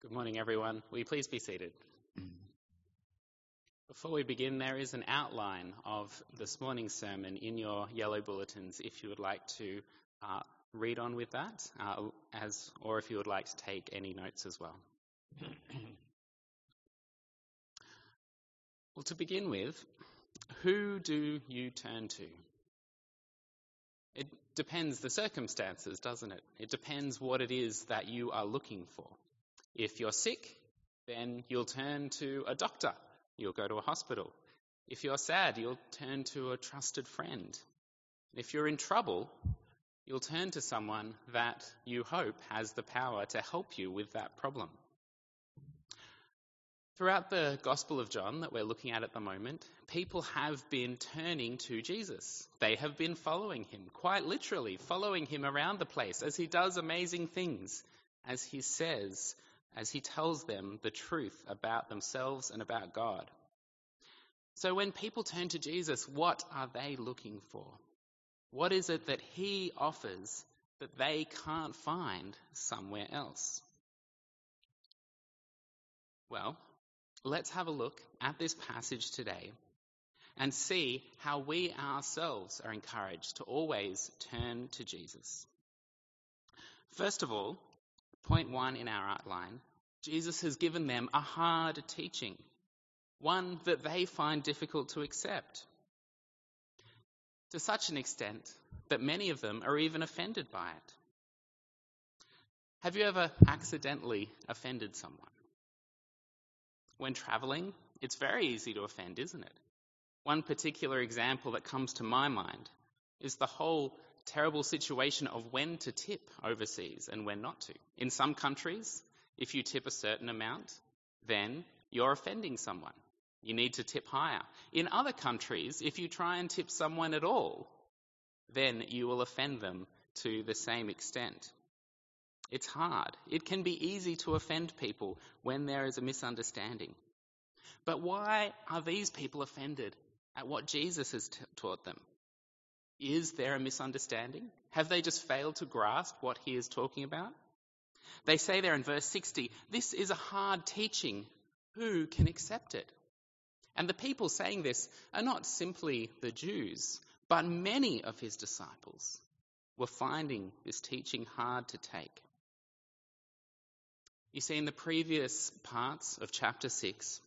Good morning, everyone. Will you please be seated? Before we begin, there is an outline of this morning's sermon in your yellow bulletins if you would like to uh, read on with that, uh, as, or if you would like to take any notes as well. well, to begin with, who do you turn to? It depends the circumstances, doesn't it? It depends what it is that you are looking for. If you're sick, then you'll turn to a doctor. You'll go to a hospital. If you're sad, you'll turn to a trusted friend. If you're in trouble, you'll turn to someone that you hope has the power to help you with that problem. Throughout the Gospel of John that we're looking at at the moment, people have been turning to Jesus. They have been following him, quite literally, following him around the place as he does amazing things, as he says as he tells them the truth about themselves and about God. So when people turn to Jesus, what are they looking for? What is it that he offers that they can't find somewhere else? Well, let's have a look at this passage today and see how we ourselves are encouraged to always turn to Jesus. First of all, Point one in our outline Jesus has given them a hard teaching, one that they find difficult to accept. To such an extent that many of them are even offended by it. Have you ever accidentally offended someone? When travelling, it's very easy to offend, isn't it? One particular example that comes to my mind is the whole terrible situation of when to tip overseas and when not to. In some countries, if you tip a certain amount, then you're offending someone. You need to tip higher. In other countries, if you try and tip someone at all, then you will offend them to the same extent. It's hard. It can be easy to offend people when there is a misunderstanding. But why are these people offended at what Jesus has t- taught them? Is there a misunderstanding? Have they just failed to grasp what he is talking about? They say there in verse 60, this is a hard teaching. Who can accept it? And the people saying this are not simply the Jews, but many of his disciples were finding this teaching hard to take. You see, in the previous parts of chapter 6,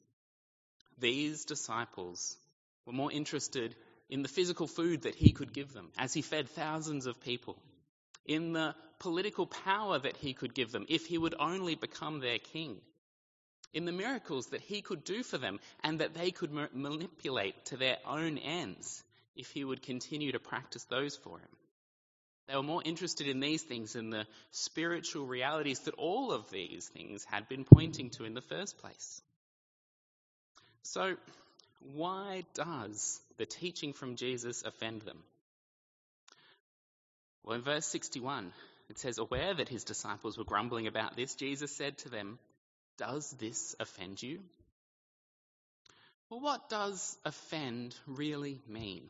these disciples were more interested in the physical food that he could give them as he fed thousands of people, in the political power that he could give them if he would only become their king, in the miracles that he could do for them and that they could ma- manipulate to their own ends if he would continue to practice those for him. They were more interested in these things than the spiritual realities that all of these things had been pointing to in the first place. So, why does the teaching from Jesus offend them? Well, in verse 61, it says, Aware that his disciples were grumbling about this, Jesus said to them, Does this offend you? Well, what does offend really mean?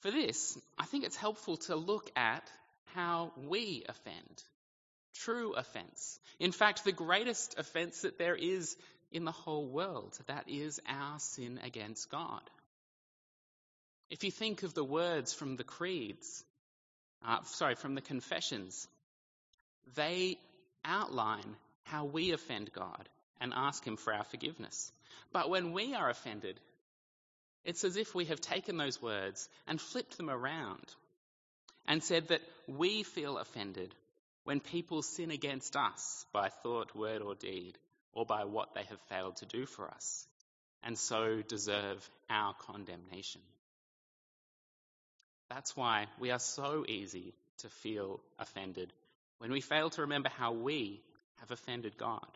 For this, I think it's helpful to look at how we offend. True offense. In fact, the greatest offense that there is in the whole world. That is our sin against God. If you think of the words from the creeds, uh, sorry, from the confessions, they outline how we offend God and ask Him for our forgiveness. But when we are offended, it's as if we have taken those words and flipped them around and said that we feel offended when people sin against us by thought, word, or deed or by what they have failed to do for us, and so deserve our condemnation. That's why we are so easy to feel offended when we fail to remember how we have offended God.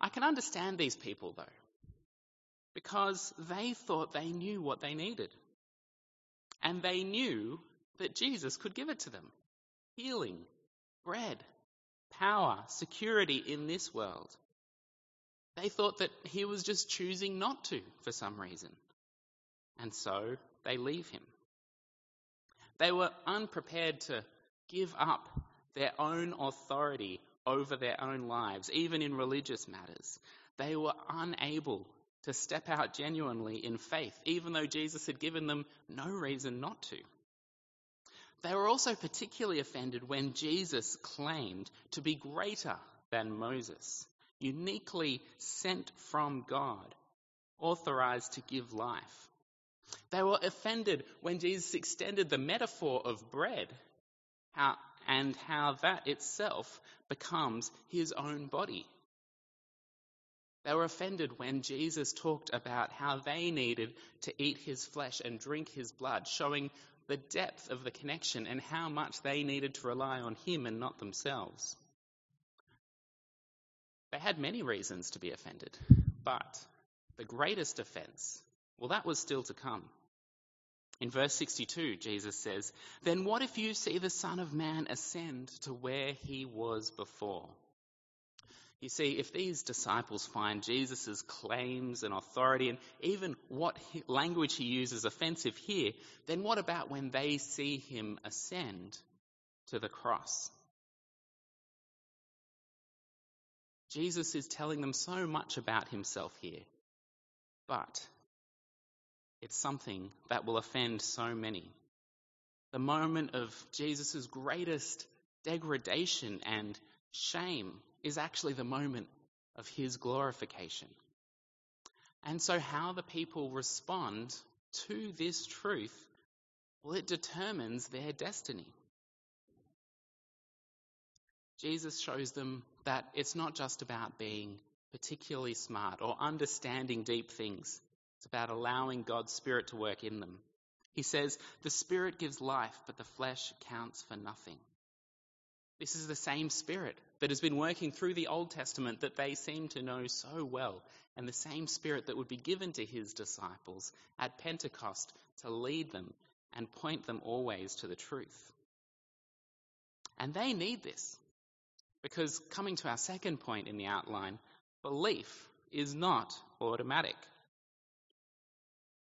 I can understand these people, though, because they thought they knew what they needed. And they knew that Jesus could give it to them healing, bread, power, security in this world. They thought that he was just choosing not to for some reason. And so they leave him. They were unprepared to give up their own authority over their own lives, even in religious matters. They were unable to step out genuinely in faith, even though Jesus had given them no reason not to. They were also particularly offended when Jesus claimed to be greater than Moses, uniquely sent from God, authorized to give life. They were offended when Jesus extended the metaphor of bread how, and how that itself becomes his own body. They were offended when Jesus talked about how they needed to eat his flesh and drink his blood, showing the depth of the connection and how much they needed to rely on him and not themselves. They had many reasons to be offended, but the greatest offense, well, that was still to come. In verse 62, Jesus says, Then what if you see the Son of Man ascend to where he was before? You see, if these disciples find Jesus' claims and authority and even what language he uses offensive here, then what about when they see him ascend to the cross? Jesus is telling them so much about himself here, but it's something that will offend so many. The moment of Jesus' greatest degradation and shame is actually the moment of his glorification. And so, how the people respond to this truth, well, it determines their destiny. Jesus shows them that it's not just about being particularly smart or understanding deep things. It's about allowing God's Spirit to work in them. He says, The Spirit gives life, but the flesh counts for nothing. This is the same Spirit that has been working through the Old Testament that they seem to know so well, and the same Spirit that would be given to his disciples at Pentecost to lead them and point them always to the truth. And they need this because, coming to our second point in the outline, belief is not automatic.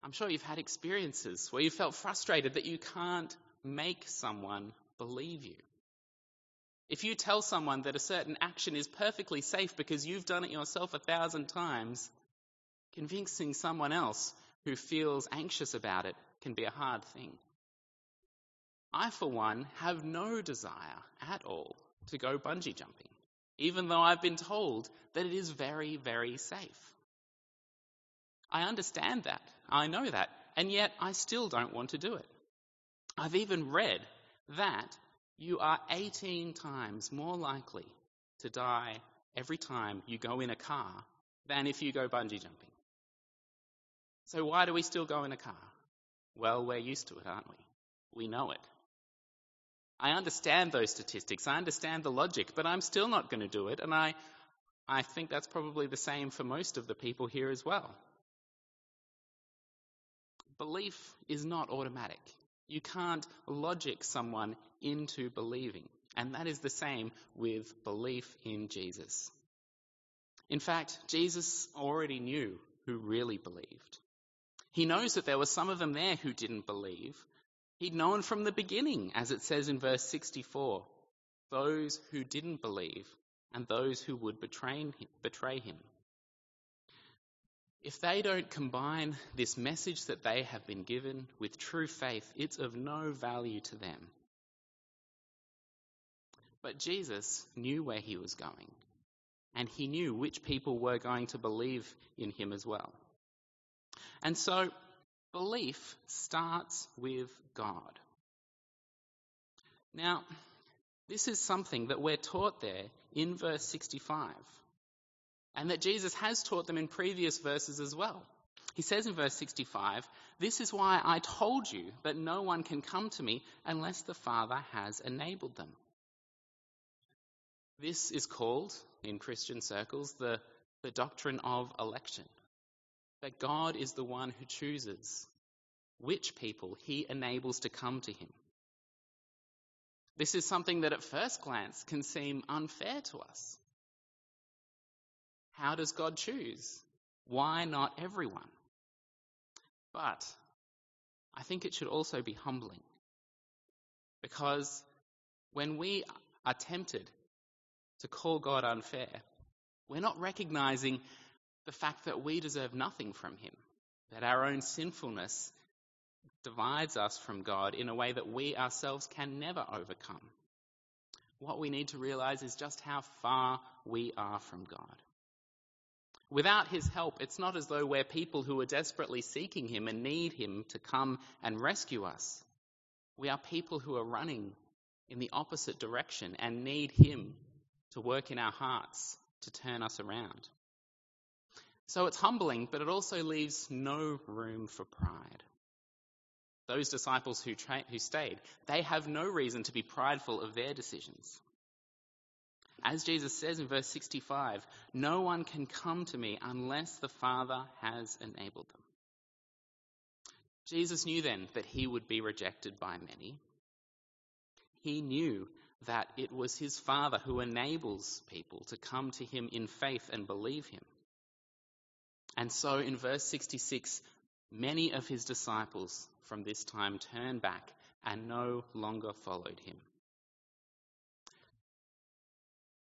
I'm sure you've had experiences where you felt frustrated that you can't make someone believe you. If you tell someone that a certain action is perfectly safe because you've done it yourself a thousand times, convincing someone else who feels anxious about it can be a hard thing. I, for one, have no desire at all to go bungee jumping, even though I've been told that it is very, very safe. I understand that. I know that. And yet I still don't want to do it. I've even read that you are 18 times more likely to die every time you go in a car than if you go bungee jumping. So why do we still go in a car? Well, we're used to it, aren't we? We know it. I understand those statistics. I understand the logic, but I'm still not going to do it. And I, I think that's probably the same for most of the people here as well. Belief is not automatic. You can't logic someone into believing. And that is the same with belief in Jesus. In fact, Jesus already knew who really believed. He knows that there were some of them there who didn't believe. He'd known from the beginning, as it says in verse 64, those who didn't believe and those who would betray him. If they don't combine this message that they have been given with true faith, it's of no value to them. But Jesus knew where he was going, and he knew which people were going to believe in him as well. And so, belief starts with God. Now, this is something that we're taught there in verse 65 and that Jesus has taught them in previous verses as well. He says in verse 65, This is why I told you that no one can come to me unless the Father has enabled them. This is called, in Christian circles, the, the doctrine of election. That God is the one who chooses which people he enables to come to him. This is something that at first glance can seem unfair to us. How does God choose? Why not everyone? But I think it should also be humbling. Because when we are tempted to call God unfair, we're not recognizing the fact that we deserve nothing from Him, that our own sinfulness divides us from God in a way that we ourselves can never overcome. What we need to realize is just how far we are from God. Without His help, it's not as though we're people who are desperately seeking Him and need Him to come and rescue us. We are people who are running in the opposite direction and need Him to work in our hearts to turn us around. So it's humbling, but it also leaves no room for pride. Those disciples who, tra- who stayed, they have no reason to be prideful of their decisions. As Jesus says in verse 65, no one can come to me unless the Father has enabled them. Jesus knew then that he would be rejected by many. He knew that it was his Father who enables people to come to him in faith and believe him. And so in verse 66, many of his disciples from this time turned back and no longer followed him.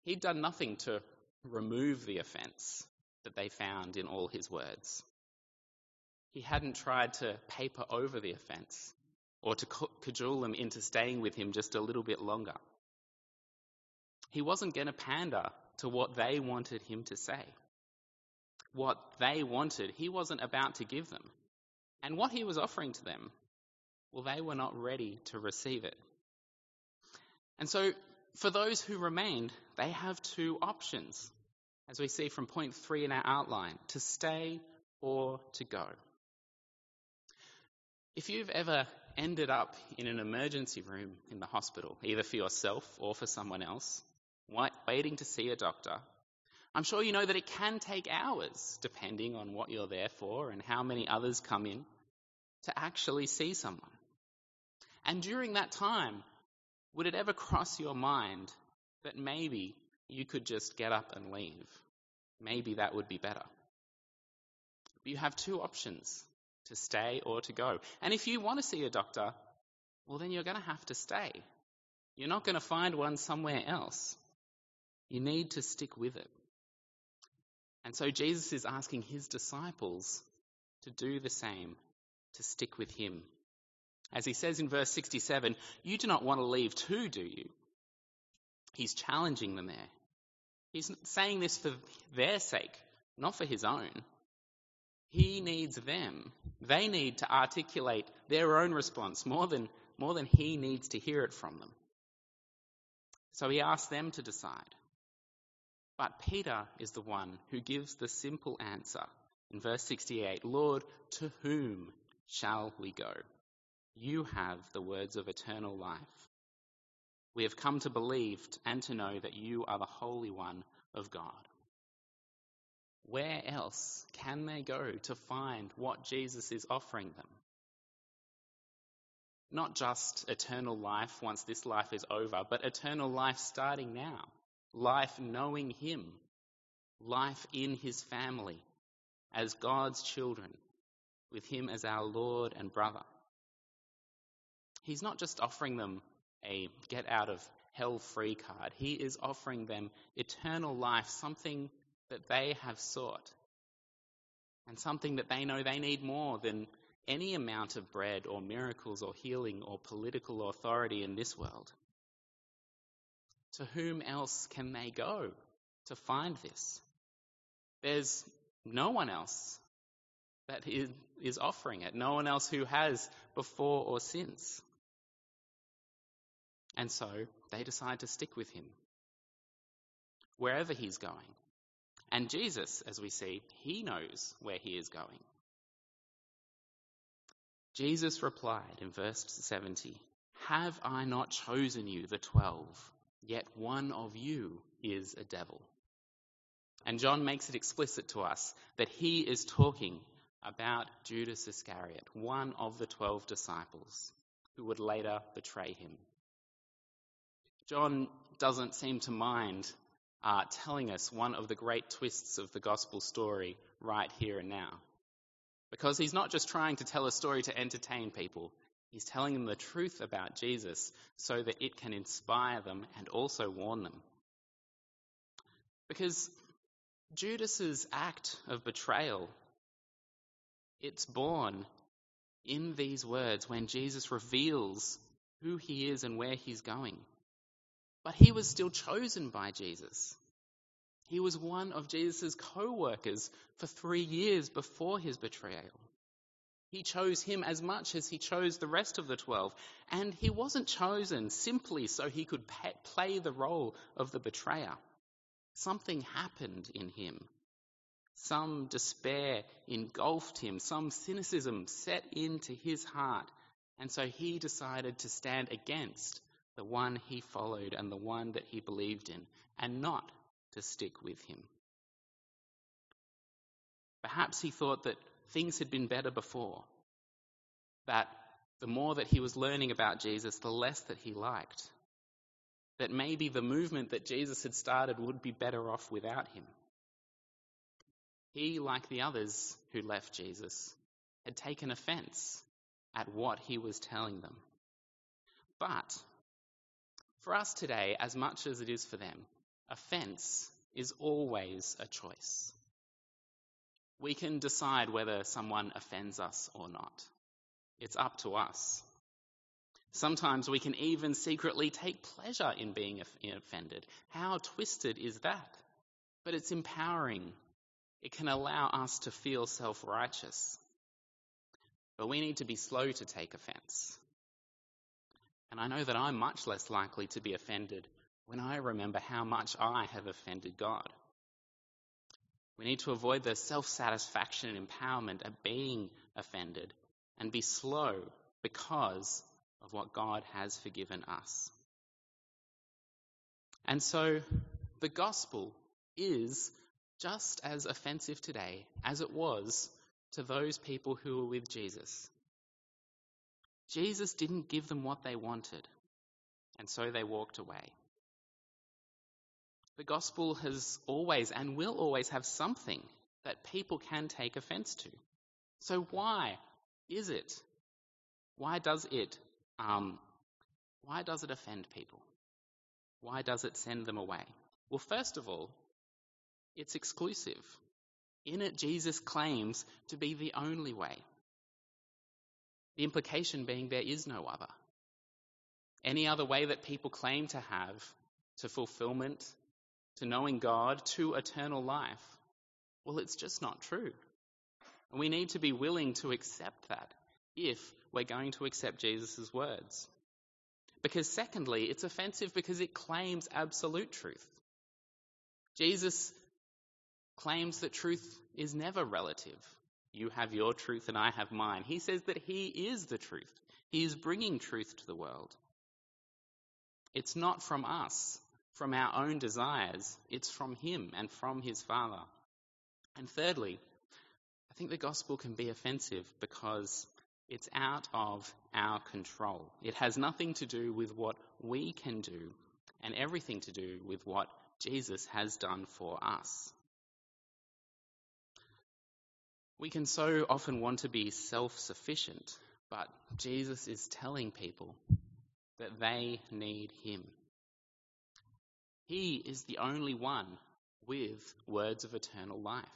He'd done nothing to remove the offence that they found in all his words. He hadn't tried to paper over the offence or to cajole them into staying with him just a little bit longer. He wasn't going to pander to what they wanted him to say. What they wanted, he wasn't about to give them. And what he was offering to them, well, they were not ready to receive it. And so, for those who remained, they have two options, as we see from point three in our outline to stay or to go. If you've ever ended up in an emergency room in the hospital, either for yourself or for someone else, waiting to see a doctor, I'm sure you know that it can take hours, depending on what you're there for and how many others come in, to actually see someone. And during that time, would it ever cross your mind that maybe you could just get up and leave? Maybe that would be better. You have two options to stay or to go. And if you want to see a doctor, well, then you're going to have to stay. You're not going to find one somewhere else. You need to stick with it. And so Jesus is asking his disciples to do the same, to stick with him. As he says in verse 67, you do not want to leave too, do you? He's challenging them there. He's saying this for their sake, not for his own. He needs them. They need to articulate their own response more than, more than he needs to hear it from them. So he asks them to decide. But Peter is the one who gives the simple answer in verse 68 Lord, to whom shall we go? You have the words of eternal life. We have come to believe and to know that you are the Holy One of God. Where else can they go to find what Jesus is offering them? Not just eternal life once this life is over, but eternal life starting now life knowing Him, life in His family, as God's children, with Him as our Lord and brother. He's not just offering them a get out of hell free card, He is offering them eternal life, something that they have sought, and something that they know they need more than any amount of bread or miracles or healing or political authority in this world. To whom else can they go to find this? There's no one else that is offering it, no one else who has before or since. And so they decide to stick with him wherever he's going. And Jesus, as we see, he knows where he is going. Jesus replied in verse 70, Have I not chosen you, the twelve? yet one of you is a devil. And John makes it explicit to us that he is talking about Judas Iscariot, one of the twelve disciples who would later betray him. John doesn't seem to mind uh, telling us one of the great twists of the gospel story right here and now. Because he's not just trying to tell a story to entertain people, He's telling them the truth about Jesus so that it can inspire them and also warn them. Because Judas's act of betrayal, it's born in these words when Jesus reveals who he is and where he's going. But he was still chosen by Jesus. He was one of Jesus' co workers for three years before his betrayal. He chose him as much as he chose the rest of the twelve. And he wasn't chosen simply so he could play the role of the betrayer. Something happened in him. Some despair engulfed him. Some cynicism set into his heart. And so he decided to stand against the one he followed and the one that he believed in, and not to stick with him. Perhaps he thought that things had been better before. That the more that he was learning about Jesus, the less that he liked. That maybe the movement that Jesus had started would be better off without him. He, like the others who left Jesus, had taken offense at what he was telling them. But for us today, as much as it is for them, offense is always a choice we can decide whether someone offends us or not. It's up to us. Sometimes we can even secretly take pleasure in being offended. How twisted is that? But it's empowering. It can allow us to feel self righteous. But we need to be slow to take offense. And I know that I'm much less likely to be offended when I remember how much I have offended God. We need to avoid the self satisfaction and empowerment of being offended and be slow because of what God has forgiven us. And so the gospel is just as offensive today as it was to those people who were with Jesus. Jesus didn't give them what they wanted, and so they walked away. The gospel has always and will always have something that people can take offense to. So why is it? Why does it? Um, why does it offend people? Why does it send them away? Well, first of all, it's exclusive. In it, Jesus claims to be the only way. The implication being there is no other. Any other way that people claim to have to fulfillment to knowing God, to eternal life, well, it's just not true. And we need to be willing to accept that if we're going to accept Jesus' words. Because, secondly, it's offensive because it claims absolute truth. Jesus claims that truth is never relative. You have your truth and I have mine. He says that He is the truth. He is bringing truth to the world. It's not from us from our own desires, it's from Him and from His Father. And thirdly, I think the gospel can be offensive because it's out of our control. It has nothing to do with what we can do and everything to do with what Jesus has done for us. We can so often want to be self sufficient, but Jesus is telling people that they need Him. He is the only one with words of eternal life.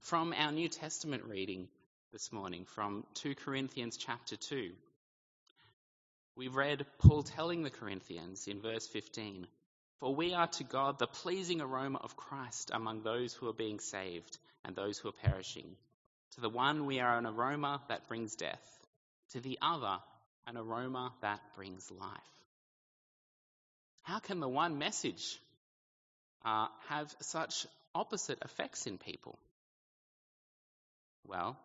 From our New Testament reading this morning, from 2 Corinthians chapter 2, we read Paul telling the Corinthians in verse 15, For we are to God the pleasing aroma of Christ among those who are being saved and those who are perishing. To the one we are an aroma that brings death, to the other an aroma that brings life. How can the one message uh, have such opposite effects in people? Well,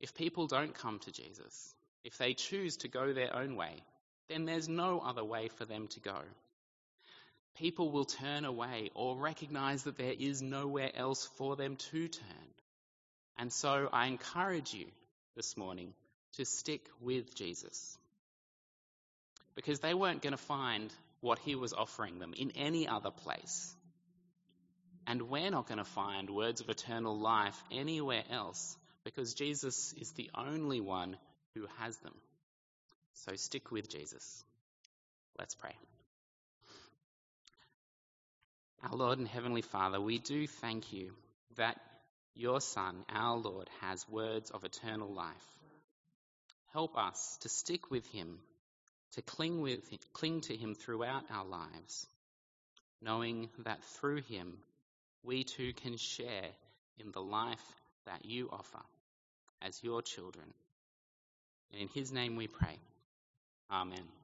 if people don't come to Jesus, if they choose to go their own way, then there's no other way for them to go. People will turn away or recognize that there is nowhere else for them to turn. And so I encourage you this morning to stick with Jesus. Because they weren't going to find what he was offering them in any other place. And we're not going to find words of eternal life anywhere else because Jesus is the only one who has them. So stick with Jesus. Let's pray. Our Lord and Heavenly Father, we do thank you that your Son, our Lord, has words of eternal life. Help us to stick with him, to cling, with, cling to him throughout our lives, knowing that through him we too can share in the life that you offer as your children. And in his name we pray. Amen.